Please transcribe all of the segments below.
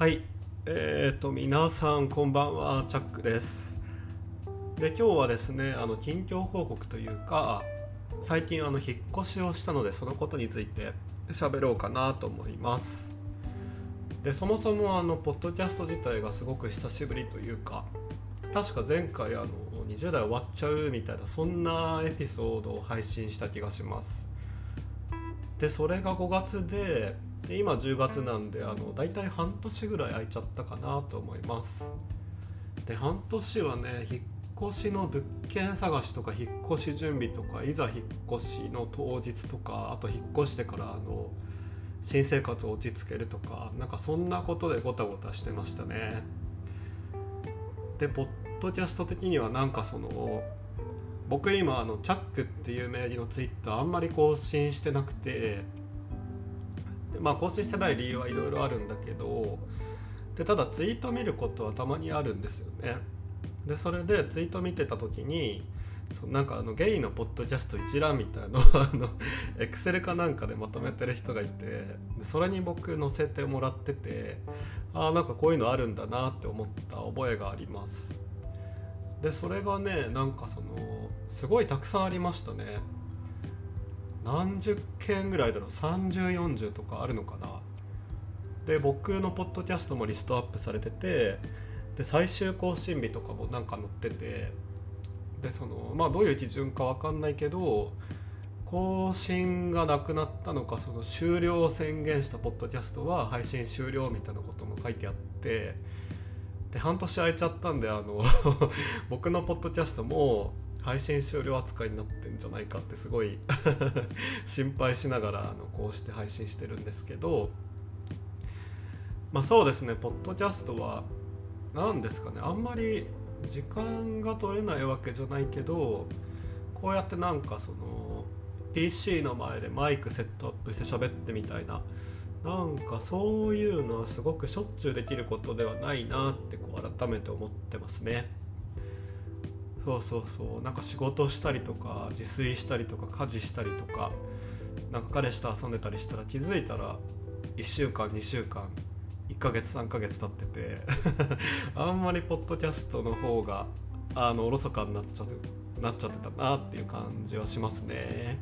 はい。えーと皆さんこんばんはチャックです。で今日はですねあの近況報告というか最近あの引っ越しをしたのでそのことについて喋ろうかなと思います。でそもそもあのポッドキャスト自体がすごく久しぶりというか確か前回あの20代終わっちゃうみたいなそんなエピソードを配信した気がします。でそれが5月でで今10月なんであの大体半年ぐらい空いちゃったかなと思います。で半年はね引っ越しの物件探しとか引っ越し準備とかいざ引っ越しの当日とかあと引っ越してからあの新生活を落ち着けるとかなんかそんなことでごたごたしてましたね。でポッドキャスト的にはなんかその僕今あのチャックっていう名義のツイッターあんまり更新してなくてでまあ更新してない理由はいろいろあるんだけどでただツイート見ることはたまにあるんですよね。でそれでツイート見てた時にそなんかあのゲイのポッドキャスト一覧みたいのを あのエクセルかなんかでまとめてる人がいてでそれに僕載せてもらっててああんかこういうのあるんだなって思った覚えがあります。でそれがねなんかそのすごいたくさんありましたね。何十件ぐらいだろう？3040とかあるのかな？で僕のポッドキャストもリストアップされててで最終更新日とかもなんか載っててでそのまあどういう基準か分かんないけど更新がなくなったのかその終了を宣言したポッドキャストは配信終了みたいなことも書いてあってで半年空いちゃったんであの 僕のポッドキャストも配信終了扱いになってんじゃないかってすごい 心配しながらあのこうして配信してるんですけどまあそうですねポッドキャストは何ですかねあんまり時間が取れないわけじゃないけどこうやってなんかその PC の前でマイクセットアップして喋ってみたいななんかそういうのはすごくしょっちゅうできることではないなってこう改めて思ってますね。そうそうそうなんか仕事したりとか自炊したりとか家事したりとかなんか彼氏と遊んでたりしたら気づいたら1週間2週間1ヶ月3ヶ月経ってて あんまりポッドキャストの方があのおろそかになっちゃってなっちゃってたなっていう感じはしますね。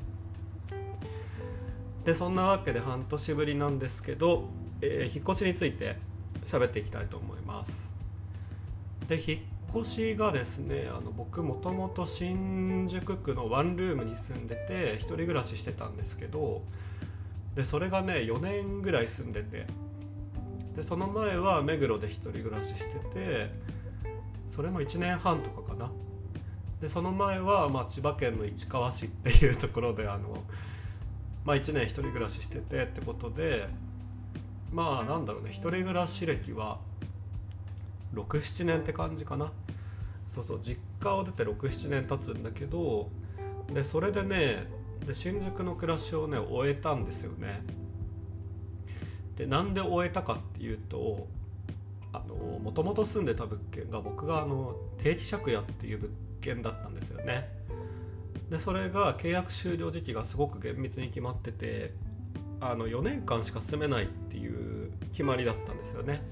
でそんなわけで半年ぶりなんですけど、えー、引っ越しについて喋っていきたいと思います。で引っ越しがですねあの僕もともと新宿区のワンルームに住んでて一人暮らししてたんですけどでそれがね4年ぐらい住んでてでその前は目黒で一人暮らししててそれも1年半とかかな。でその前は、ま、千葉県の市川市っていうところであの、まあ、1年一人暮らししててってことでまあなんだろうね一人暮らし歴は67年って感じかな。そうそう実家を出て67年経つんだけどでそれでねで新宿の暮らしをね終えたんですよね。でなんで終えたかっていうともともと住んでた物件が僕があの定期借家っていう物件だったんですよね。でそれが契約終了時期がすごく厳密に決まっててあの4年間しか住めないっていう決まりだったんですよね。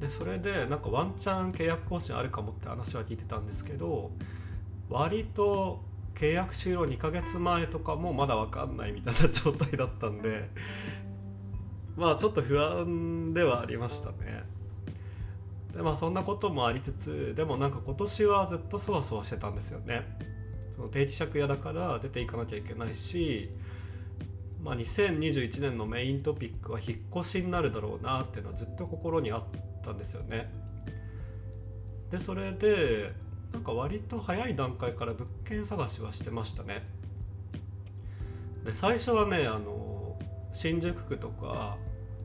でそれでなんかワンチャン契約更新あるかもって話は聞いてたんですけど割と契約終了2ヶ月前とかもまだ分かんないみたいな状態だったんでまあちょっと不安ではありましたね。でまあそんなこともありつつでもなんか今年はずっとそわそわしてたんですよね。その定期借家だから出ていかなきゃいけないしまあ、2021年のメイントピックは引っ越しになるだろうなっていうのはずっと心にあったんですよね。でそれでなんか割と早い段階から物件探しはしてましたね。で最初はねあの新宿区とか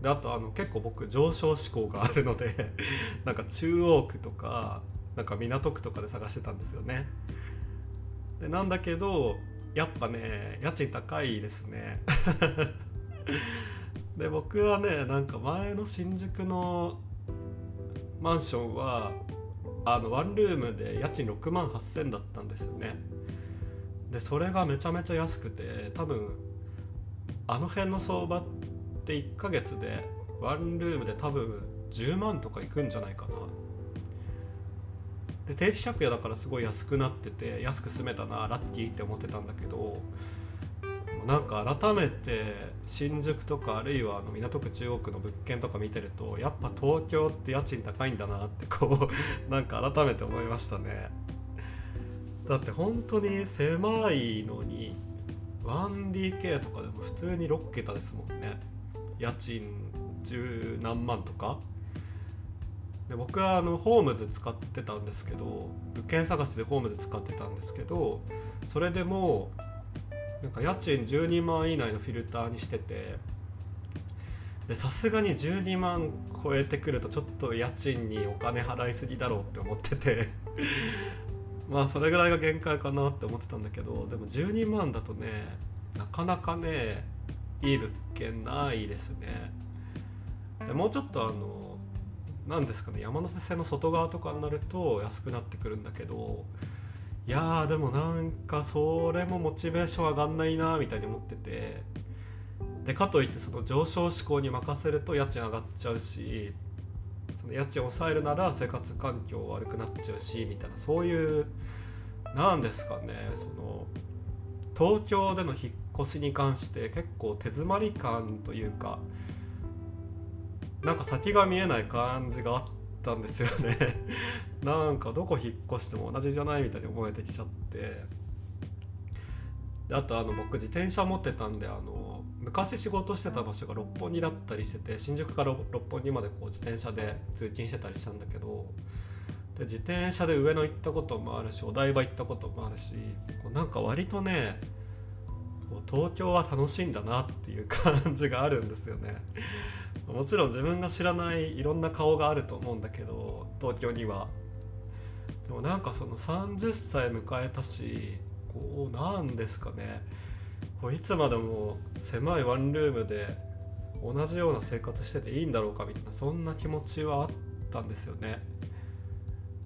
であとあの結構僕上昇志向があるので なんか中央区とかなんか港区とかで探してたんですよね。でなんだけどやっぱね家賃高いですね で僕はねなんか前の新宿のマンションはあのワンルームで家賃6万8000だったんですよね。でそれがめちゃめちゃ安くて多分あの辺の相場って1ヶ月でワンルームで多分10万とかいくんじゃないかな。で定期借家だからすごい安くなってて安く住めたなラッキーって思ってたんだけどなんか改めて新宿とかあるいはあの港区中央区の物件とか見てるとやっぱ東京って家賃高いんだなってこう なんか改めて思いましたね。だって本当に狭いのに 1DK とかでも普通に6桁ですもんね。家賃十何万とか。で僕はあのホームズ使ってたんですけど物件探しでホームズ使ってたんですけどそれでもなんか家賃12万以内のフィルターにしててさすがに12万超えてくるとちょっと家賃にお金払いすぎだろうって思ってて まあそれぐらいが限界かなって思ってたんだけどでも12万だとねなかなかねいい物件ないですね。でもうちょっとあの何ですかね山手線の外側とかになると安くなってくるんだけどいやーでもなんかそれもモチベーション上がんないなみたいに思ってて。でかといってその上昇志向に任せると家賃上がっちゃうしその家賃を抑えるなら生活環境悪くなっちゃうしみたいなそういうなんですかねその東京での引っ越しに関して結構手詰まり感というかなんか先が見えない感じがあったんですよね なんかどこ引っ越しても同じじゃないみたいに思えてきちゃってであとあの僕自転車持ってたんであの昔仕事してた場所が六本木だったりしてて新宿から六本木までこう自転車で通勤してたりしたんだけどで自転車で上野行ったこともあるしお台場行ったこともあるしこうなんか割とねこう東京は楽しいんだなっていう感じがあるんですよね。もちろん自分が知らないいろんな顔があると思うんだけど東京には。でもなんかその30歳迎えたしこうなんですかねこういつまでも狭いワンルームで同じような生活してていいんだろうかみたいなそんな気持ちはあったんですよね。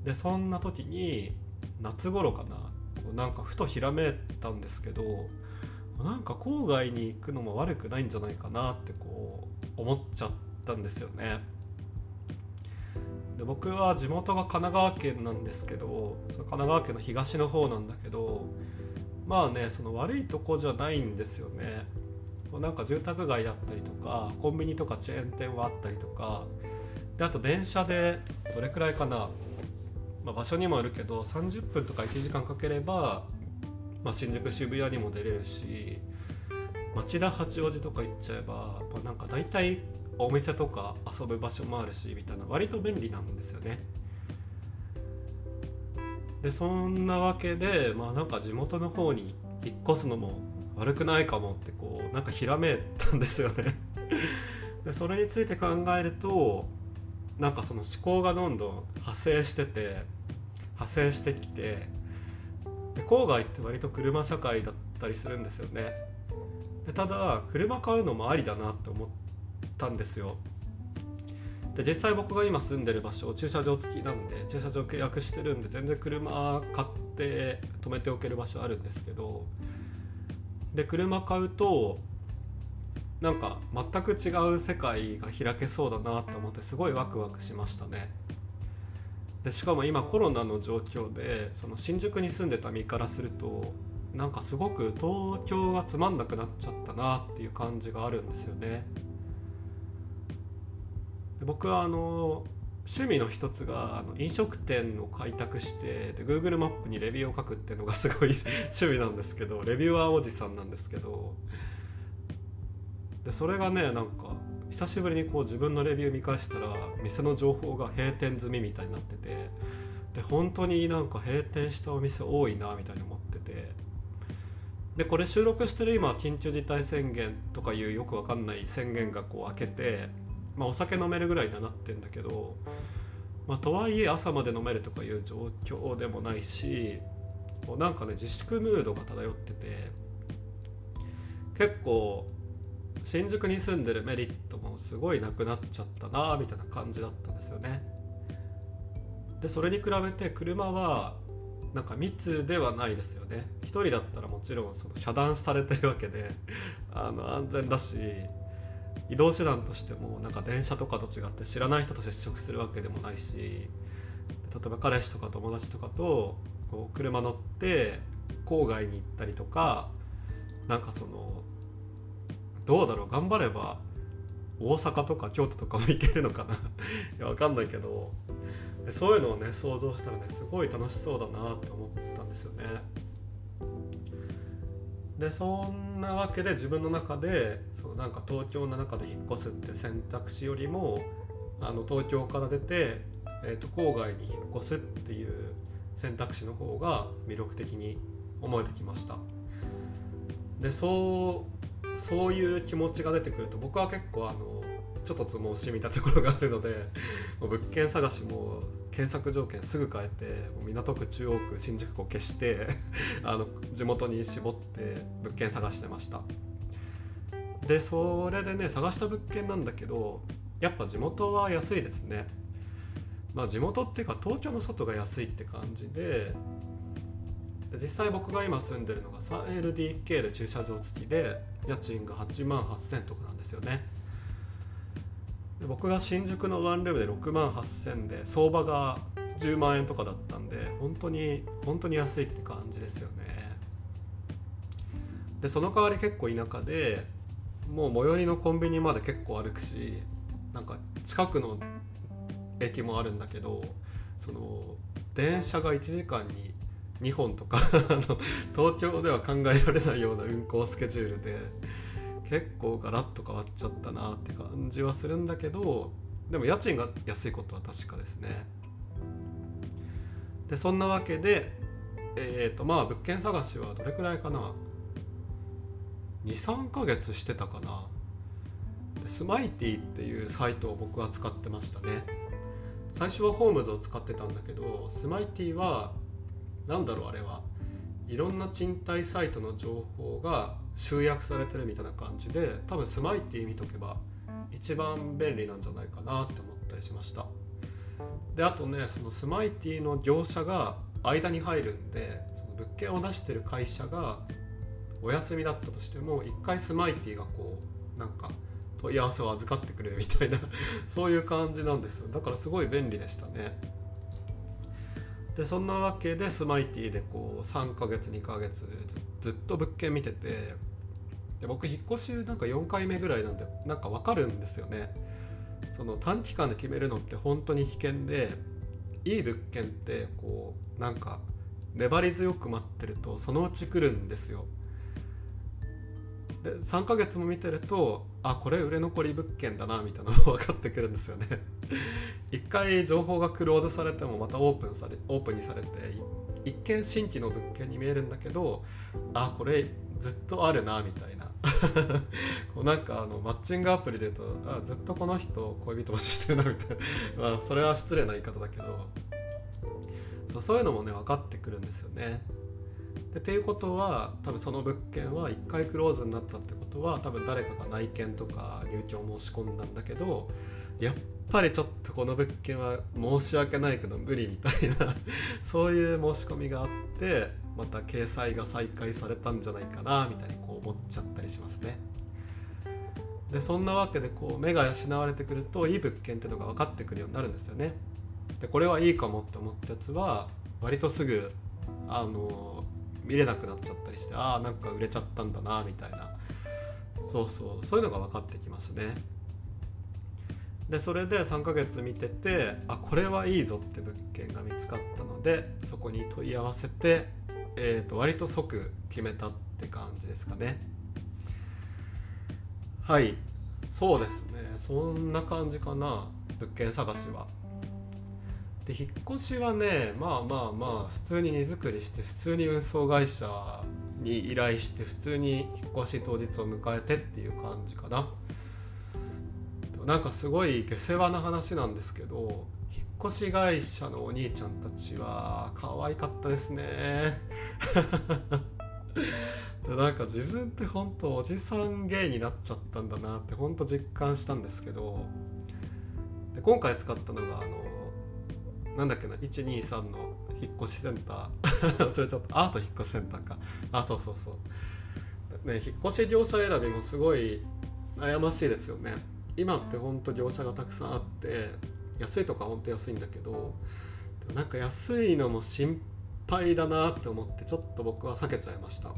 でそんな時に夏頃かなこうなんかふとひらめいたんですけどなんか郊外に行くのも悪くないんじゃないかなってこう思っちゃったんですよね。で僕は地元が神奈川県なんですけどその神奈川県の東の方なんだけどまあねその悪いとこじゃないんですよね。なんか住宅街だったりとかコンビニとかチェーン店はあったりとかであと電車でどれくらいかな、まあ、場所にもあるけど30分とか1時間かければ、まあ、新宿渋谷にも出れるし町田八王子とか行っちゃえば、まあ、なんか大体お店とか遊ぶ場所もあるしみたいな割と便利なんですよね。でそんなわけでまあなんか地元の方に引っ越すのも悪くないかもってこうなんかひらめいたんですよね でそれについて考えるとなんかその思考がどんどん派生してて派生してきてで郊外って割と車社会だったりするんですよねでただ車買うのもありだなって思ったんですよで実際僕が今住んでる場所駐車場付きなんで駐車場契約してるんで全然車買って止めておける場所あるんですけどで車買うとなんか全く違う世界が開けそうだなと思ってすごいワクワクしましたね。でしかも今コロナの状況でその新宿に住んでた身からするとなんかすごく東京がつまんなくなっちゃったなっていう感じがあるんですよね。で僕はあの趣味の一つがあの飲食店を開拓してで Google マップにレビューを書くっていうのがすごい 趣味なんですけどレビューアーおじさんなんですけどでそれがねなんか久しぶりにこう自分のレビュー見返したら店の情報が閉店済みみたいになっててで本当になんか閉店したお店多いなみたいに思っててでこれ収録してる今緊急事態宣言とかいうよくわかんない宣言がこう開けてまあ、お酒飲めるぐらいにはなってんだけど、まあ、とはいえ朝まで飲めるとかいう状況でもないしこうなんかね自粛ムードが漂ってて結構新宿に住んでるメリットすごいなくなっちゃったなみたいな感じだったんですよね。でそれに比べて車はなんか密ではないですよね一人だったらもちろんその遮断されてるわけで あの安全だし移動手段としてもなんか電車とかと違って知らない人と接触するわけでもないし例えば彼氏とか友達とかとこう車乗って郊外に行ったりとかなんかそのどうだろう頑張れば大阪とか京都とかも行けるのかな？いやわかんないけど。でそういうのをね想像したらねすごい楽しそうだなって思ったんですよね。でそんなわけで自分の中でそのなんか東京の中で引っ越すって選択肢よりもあの東京から出て、えー、と郊外に引っ越すっていう選択肢の方が魅力的に思えてきました。でそうそういう気持ちが出てくると僕は結構あのちょっとつもしみたところがあるので物件探しも検索条件すぐ変えて港区中央区新宿区を消して あの地元に絞って物件探してました。でそれでね探した物件なんだけどやっぱ地元は安いですね。まあ地元っていうか東京の外が安いって感じで実際僕が今住んでるのが 3LDK で駐車場付きで家賃が8万8000とかなんですよね。で僕が新宿のワンルームで6万8000で相場が10万円とかだったんで本当に本当に安いって感じですよね。でその代わり結構田舎でもう最寄りのコンビニまで結構歩くしなんか近くの駅もあるんだけどその電車が1時間に2本とか 東京では考えられないような運行スケジュールで結構ガラッと変わっちゃったなって感じはするんだけどでも家賃が安いことは確かですね。でそんなわけでえっ、ー、とまあ物件探しはどれくらいかな。23ヶ月してたかな。スマイティっていうサイトを僕は使ってましたね。最初はホームズを使ってたんだけどスマイティは何だろうあれは。いろんな賃貸サイトの情報が集約されてるみたいな感じで多分スマイティ見とけば一番便利なんじゃないかなって思ったりしました。であとねそのスマイティの業者が間に入るんでその物件を出してる会社がお休みだったとしても一回スマイティがこうなんか問い合わせを預かってくれるみたいなそういう感じなんですよ。だからすごい便利でしたね。でそんなわけでスマイティでこう3ヶ月2ヶ月ずっと物件見ててで僕引っ越しなんか4回目ぐらいなんでなんか分かるんですよね。その短期間で決めるのって本当に危険でいい物件ってこうなんか粘り強く待ってるとそのうち来るんですよ。で3ヶ月も見てるとあこれ売れ残り物件だなみたいなのが分かってくるんですよね。一回情報がクローズされてもまたオープンされオープンにされて一見新規の物件に見えるんだけどあこれずっとあるなみたいな。こうなんかあのマッチングアプリで言うとあずっとこの人恋人募集してるなみたいな。まあそれは失礼な言い方だけど。そうそういうのもね分かってくるんですよね。でっていうことは多分その物件は1回クローズになったってことは多分誰かが内見とか入居を申し込んだんだけどやっぱりちょっとこの物件は申し訳ないけど無理みたいな そういう申し込みがあってまた掲載が再開されたんじゃないかなみたいにこう思っちゃったりしますね。でそんなわけでこう目が養われてくるといい物件っていうのが分かってくるようになるんですよね。でこれはいいかもって思ったやつは割とすぐあの見れなくなっちゃったりしてああなんか売れちゃったんだなみたいなそうそうそういうのが分かってきますね。でそれで3ヶ月見ててあこれはいいぞって物件が見つかったのでそこに問い合わせて、えー、と割と即決めたって感じですかね。はい。そうですね。そんな感じかな物件探しは。で引っ越しはねまあまあまあ普通に荷造りして普通に運送会社に依頼して普通に引っ越し当日を迎えてっていう感じかな。なんかすごい下世話な話なんですけど引っ越し会社のお兄ちゃんたちは可愛かったですね。でなんか自分って本当おじさん芸になっちゃったんだなって本当実感したんですけどで今回使ったのがあのなんだっけな123の引っ越しセンター。それちょっとアート引っ越しセンターか。あそうそうそう。ね引っ越し業者選びもすごい悩ましいですよね。今ってほんと業者がたくさんあって安いとかほんと安いんだけどなんか安いのも心配だなって思ってちょっと僕は避けちゃいました。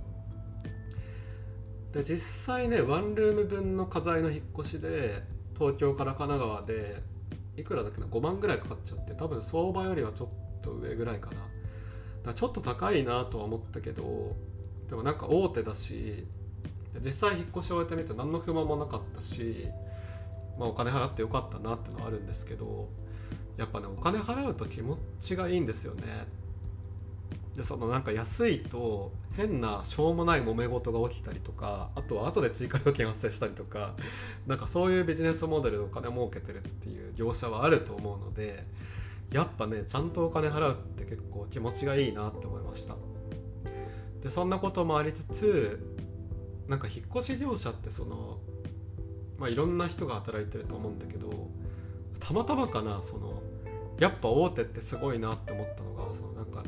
で実際ねワンルーム分の家財の引っ越しで東京から神奈川でいくらだっけな5万ぐらいかかっちゃって多分相場よりはちょっと上ぐらいかな。だからちょっと高いなとは思ったけどでもなんか大手だし実際引っ越し終えてみて何の不満もなかったし、まあ、お金払ってよかったなってのはあるんですけどやっぱねお金払うと気持ちがいいんですよね。でそのなんか安いと変なしょうもない揉め事が起きたりとかあとは後で追加料金発生したりとかなんかそういうビジネスモデルでお金儲けてるっていう業者はあると思うのでやっぱねちゃんとお金払うって結構気持ちがいいなって思いました。でそんなこともありつつなんか引っ越し業者ってそのまあいろんな人が働いてると思うんだけどたまたまかなそのやっぱ大手ってすごいなって思ったのがそのなんか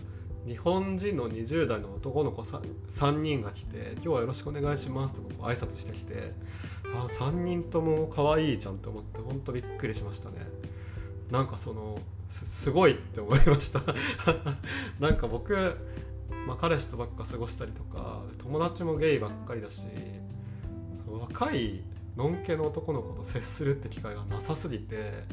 日本人の20代の男の子 3, 3人が来て「今日はよろしくお願いします」とか挨拶してきてあ3人とも可愛いじゃんと思ってほんとびっくりしましたね。なんかそのすごいって思いました。なんか僕、まあ、彼氏とばっか過ごしたりとか友達もゲイばっかりだし若いのんけの男の子と接するって機会がなさすぎて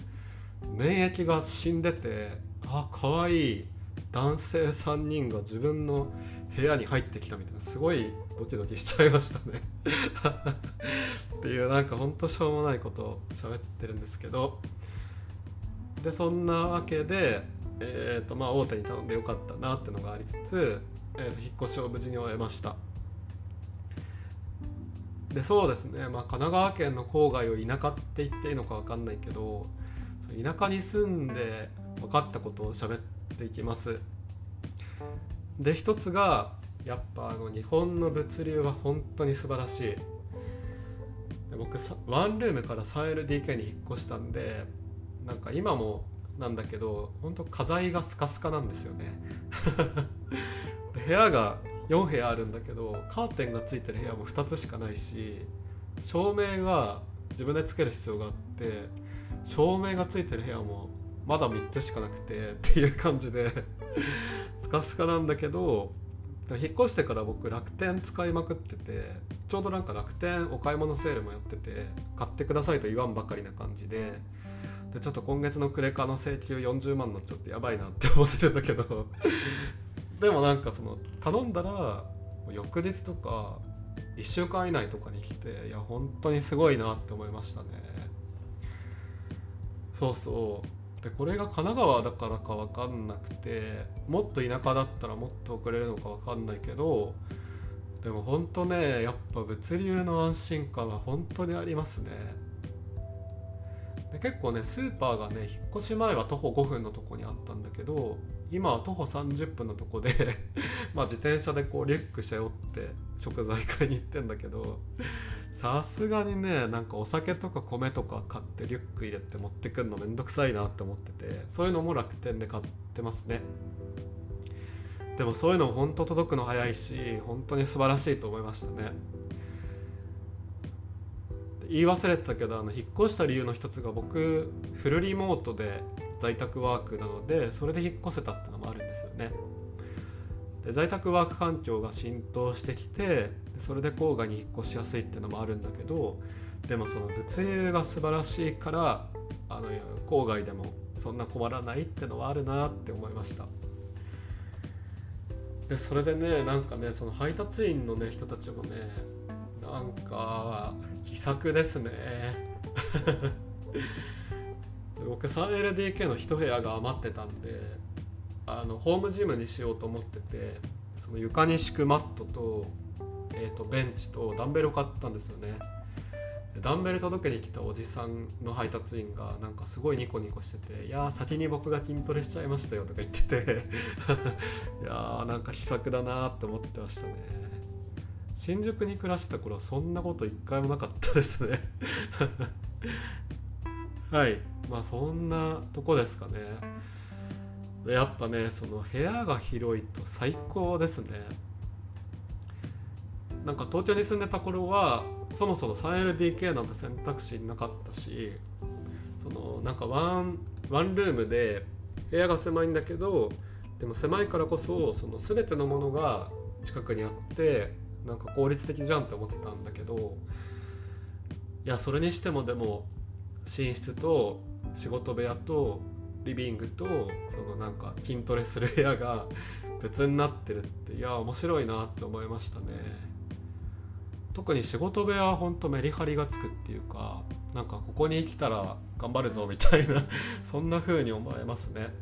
免疫が死んでてあ可愛い男性3人が自分の部屋に入ってきたみたいなすごいドキドキしちゃいましたね。っていうなんかほんとしょうもないことを喋ってるんですけど。でそんなわけで、えーとまあ、大手に頼んでよかったなってのがありつつ、えー、と引っ越しを無事に終えました。でそうですね、まあ、神奈川県の郊外を田舎って言っていいのか分かんないけど田舎に住んで分かったことを喋っていきます。で一つがやっぱあの日本の物流は本当に素晴らしい。で僕ワンルームから 3LDK に引っ越したんでなんか今もなんだけど本当家財がスカスカなんですよね。部屋が4部屋あるんだけどカーテンがついてる部屋も2つしかないし照明が自分でつける必要があって照明がついてる部屋もまだ3つしかなくてっていう感じでスカスカなんだけど引っ越してから僕楽天使いまくっててちょうどなんか楽天お買い物セールもやってて買ってくださいと言わんばかりな感じででちょっと今月のクレカの請求40万になっちゃってやばいなって思ってるんだけどでもなんかその頼んだら翌日とか1週間以内とかに来ていや本当にすごいなって思いましたね。そうそう。でこれが神奈川だからか分かんなくてもっと田舎だったらもっと遅れるのか分かんないけどでも本当ねやっぱ物流の安心感は本当にありますね。で結構ねスーパーがね引っ越し前は徒歩5分のとこにあったんだけど今は徒歩30分のとこで まあ自転車でこうリュック背負って食材買いに行ってんだけどさすがにねなんかお酒とか米とか買ってリュック入れて持ってくるのめんどくさいなって思っててそういうのも楽天で買ってますね。でもそういうのほんと届くの早いし本当に素晴らしいと思いましたね。言い忘れてたけどあの引っ越した理由の一つが僕フルリモートで在宅ワークなのでそれで引っ越せたってのもあるんですよね。で在宅ワーク環境が浸透してきてそれで郊外に引っ越しやすいっていうのもあるんだけどでもその物流が素晴らしいからあの郊外でもそんな困らないってのはあるなって思いました。でそれでねなんかねその配達員のね人たちもねなんか気さくですね。僕 3LDK の1部屋が余ってたんであのホームジムにしようと思っててその床に敷くマットと,、えーと、ベンチとダンベルを買ったんですよね。ダンベル届けに来たおじさんの配達員がなんかすごいニコニコしてて「いや先に僕が筋トレしちゃいましたよ」とか言ってて いやーなんか秘策だなって思ってましたね。新宿に暮らしてた頃はそんなこと一回もなかったですね。はい。まあそんなとこですかね。やっぱねその部屋が広いと最高ですね。なんか東京に住んでた頃はそもそも 3LDK なんて選択肢なかったしそのなんかワンワンルームで部屋が狭いんだけどでも狭いからこそその全てのものが近くにあってなんか効率的じゃんって思ってたんだけどいやそれにしてもでも寝室と仕事部屋とリビングとそのなんか筋トレする部屋が別になってるっていや面白いなって思いましたね。特に仕事部屋はほんとメリハリがつくっていうかなんかここに来たら頑張るぞみたいな そんな風に思えますね。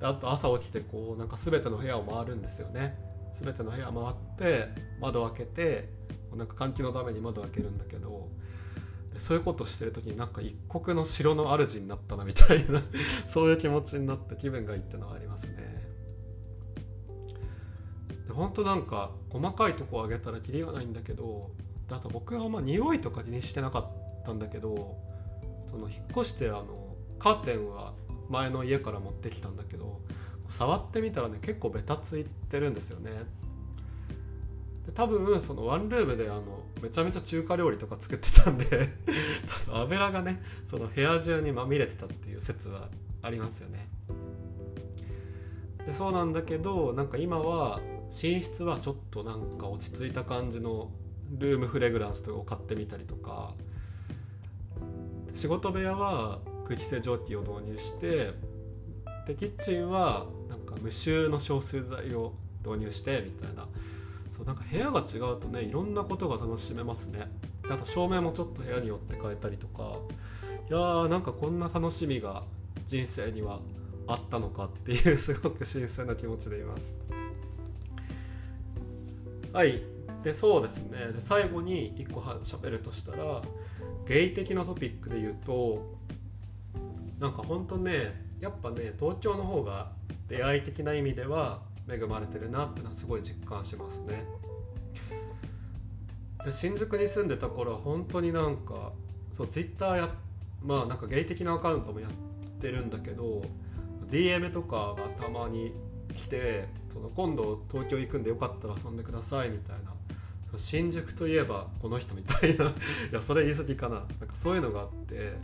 あと朝起きてこうなんか全ての部屋を回るんですよね。全ての部屋回って窓開けてなんか換気のために窓開けるんだけどそういうことしてる時になんか一国の城の主になったなみたいな そういう気持ちになって気分がいいってのはありますね。で本当なんか細かいとこを上げたらキリがないんだけどあと僕はあんまあ匂いとか気にしてなかったんだけどその引っ越してあのカーテンは前の家から持ってきたんだけど触ってみたらね結構ベタついてるんですよね。多分そのワンルームであのめちゃめちゃ中華料理とか作ってたんで多分 油がねその部屋中にまみれてたっていう説はありますよね。でそうなんだけどなんか今は寝室はちょっとなんか落ち着いた感じのルームフレグランスとかを買ってみたりとか仕事部屋は空気清浄機を導入してでキッチンはなんか無臭の消臭剤を導入してみたいなそうなんか部屋が違うとねいろんなことが楽しめますね。あと照明もちょっと部屋によって変えたりとか。いやーなんかこんな楽しみが人生にはあったのかっていうすごく新鮮な気持ちでいます。はい。でそうですね。で最後に1個は喋るとしたらゲイ的なトピックで言うとなんかほんとねやっぱね東京の方が出会い的な意味では恵まれてるなっていうのはすごい実感しますね。で新宿に住んでた頃は本当になんかそうツイッターやまあなんかゲイ的なアカウントもやってるんだけど DM とかがたまに来てその今度東京行くんでよかったら遊んでくださいみたいな。新宿といえばこの人みたいな。いやそれ言い過ぎかな。なんかそういうのがあって。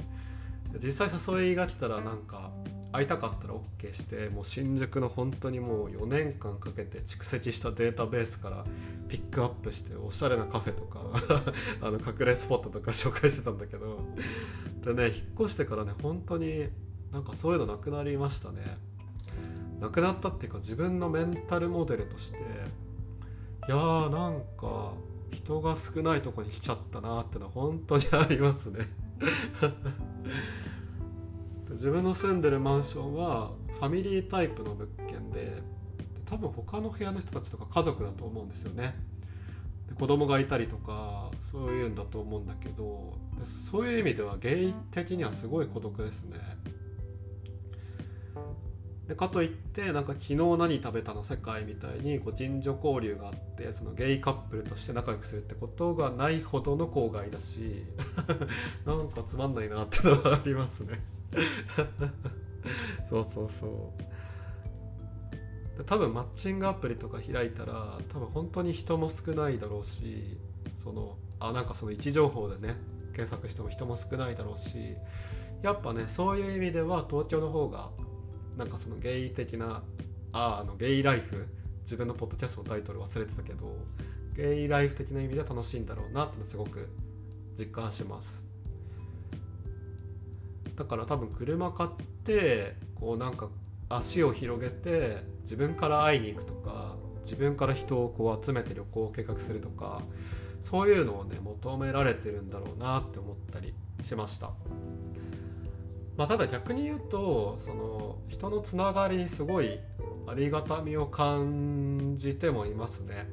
実際誘いが来たらなんか会いたかったら OK してもう新宿の本当にもう4年間かけて蓄積したデータベースからピックアップしておしゃれなカフェとか あの隠れスポットとか紹介してたんだけどでね引っ越してからね本当になんかそういうのなくなりましたね。なくなったっていうか自分のメンタルモデルとしていやーなんか人が少ないとこに来ちゃったなってのは本当にありますね。自分の住んでるマンションはファミリータイプの物件で多分他の部屋の人たちとか家族だと思うんですよね。で子供がいたりとかそういうんだと思うんだけどそういう意味ではゲイ的にはすごい孤独ですね。でかといってなんか昨日何食べたの世界みたいにご近所交流があってそのゲイカップルとして仲良くするってことがないほどの郊外だし なんかつまんないなってのはありますね。そうそうそう。多分マッチングアプリとか開いたら多分本当に人も少ないだろうしそのあなんかその位置情報でね検索しても人も少ないだろうしやっぱねそういう意味では東京の方がなんかそのゲイ的なああのゲイライフ自分のポッドキャストのタイトル忘れてたけどゲイライフ的な意味では楽しいんだろうなってのすごく実感します。だから多分車買ってこうなんか足を広げて自分から会いに行くとか自分から人をこう集めて旅行を計画するとかそういうのをね求められてるんだろうなって思ったりしました。まあ、ただ逆に言うとその人のつながりにすごいありがたみを感じてもいますね。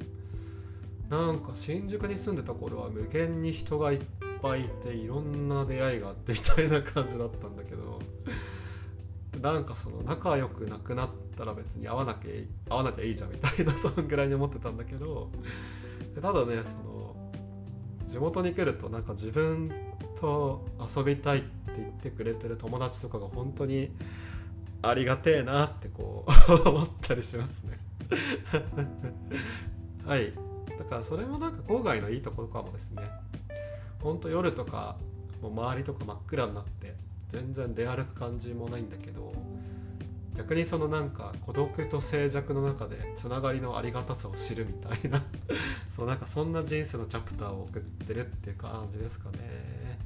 なんか新宿に住んでた頃は無限に人がいっぱいいていろんな出会いがあってみたいな感じだったんだけどなんかその仲良くなくなったら別に会わなきゃ会わなきゃいいじゃんみたいなそんぐらいに思ってたんだけどただねその地元に来るとなんか自分と遊びたいって言ってくれてる友達とかが本当にありがてえなってこう思ったりしますね。はい。だからそれもなんか郊外のいいところかもですね。ほんと夜とかもう周りとか真っ暗になって全然出歩く感じもないんだけど逆にそのなんか孤独と静寂の中でつながりのありがたさを知るみたいな そうなんかそんな人生のチャプターを送ってるっていう感じですかね。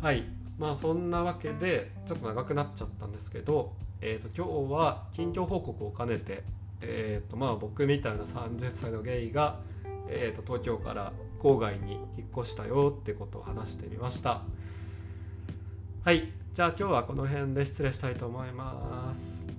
はい。まあそんなわけでちょっと長くなっちゃったんですけど、えー、と今日は近況報告を兼ねて、えー、とまあ僕みたいな30歳のゲイが、えー、と東京から郊外に引っ越したよってことを話してみました。はい。じゃあ今日はこの辺で失礼したいと思います。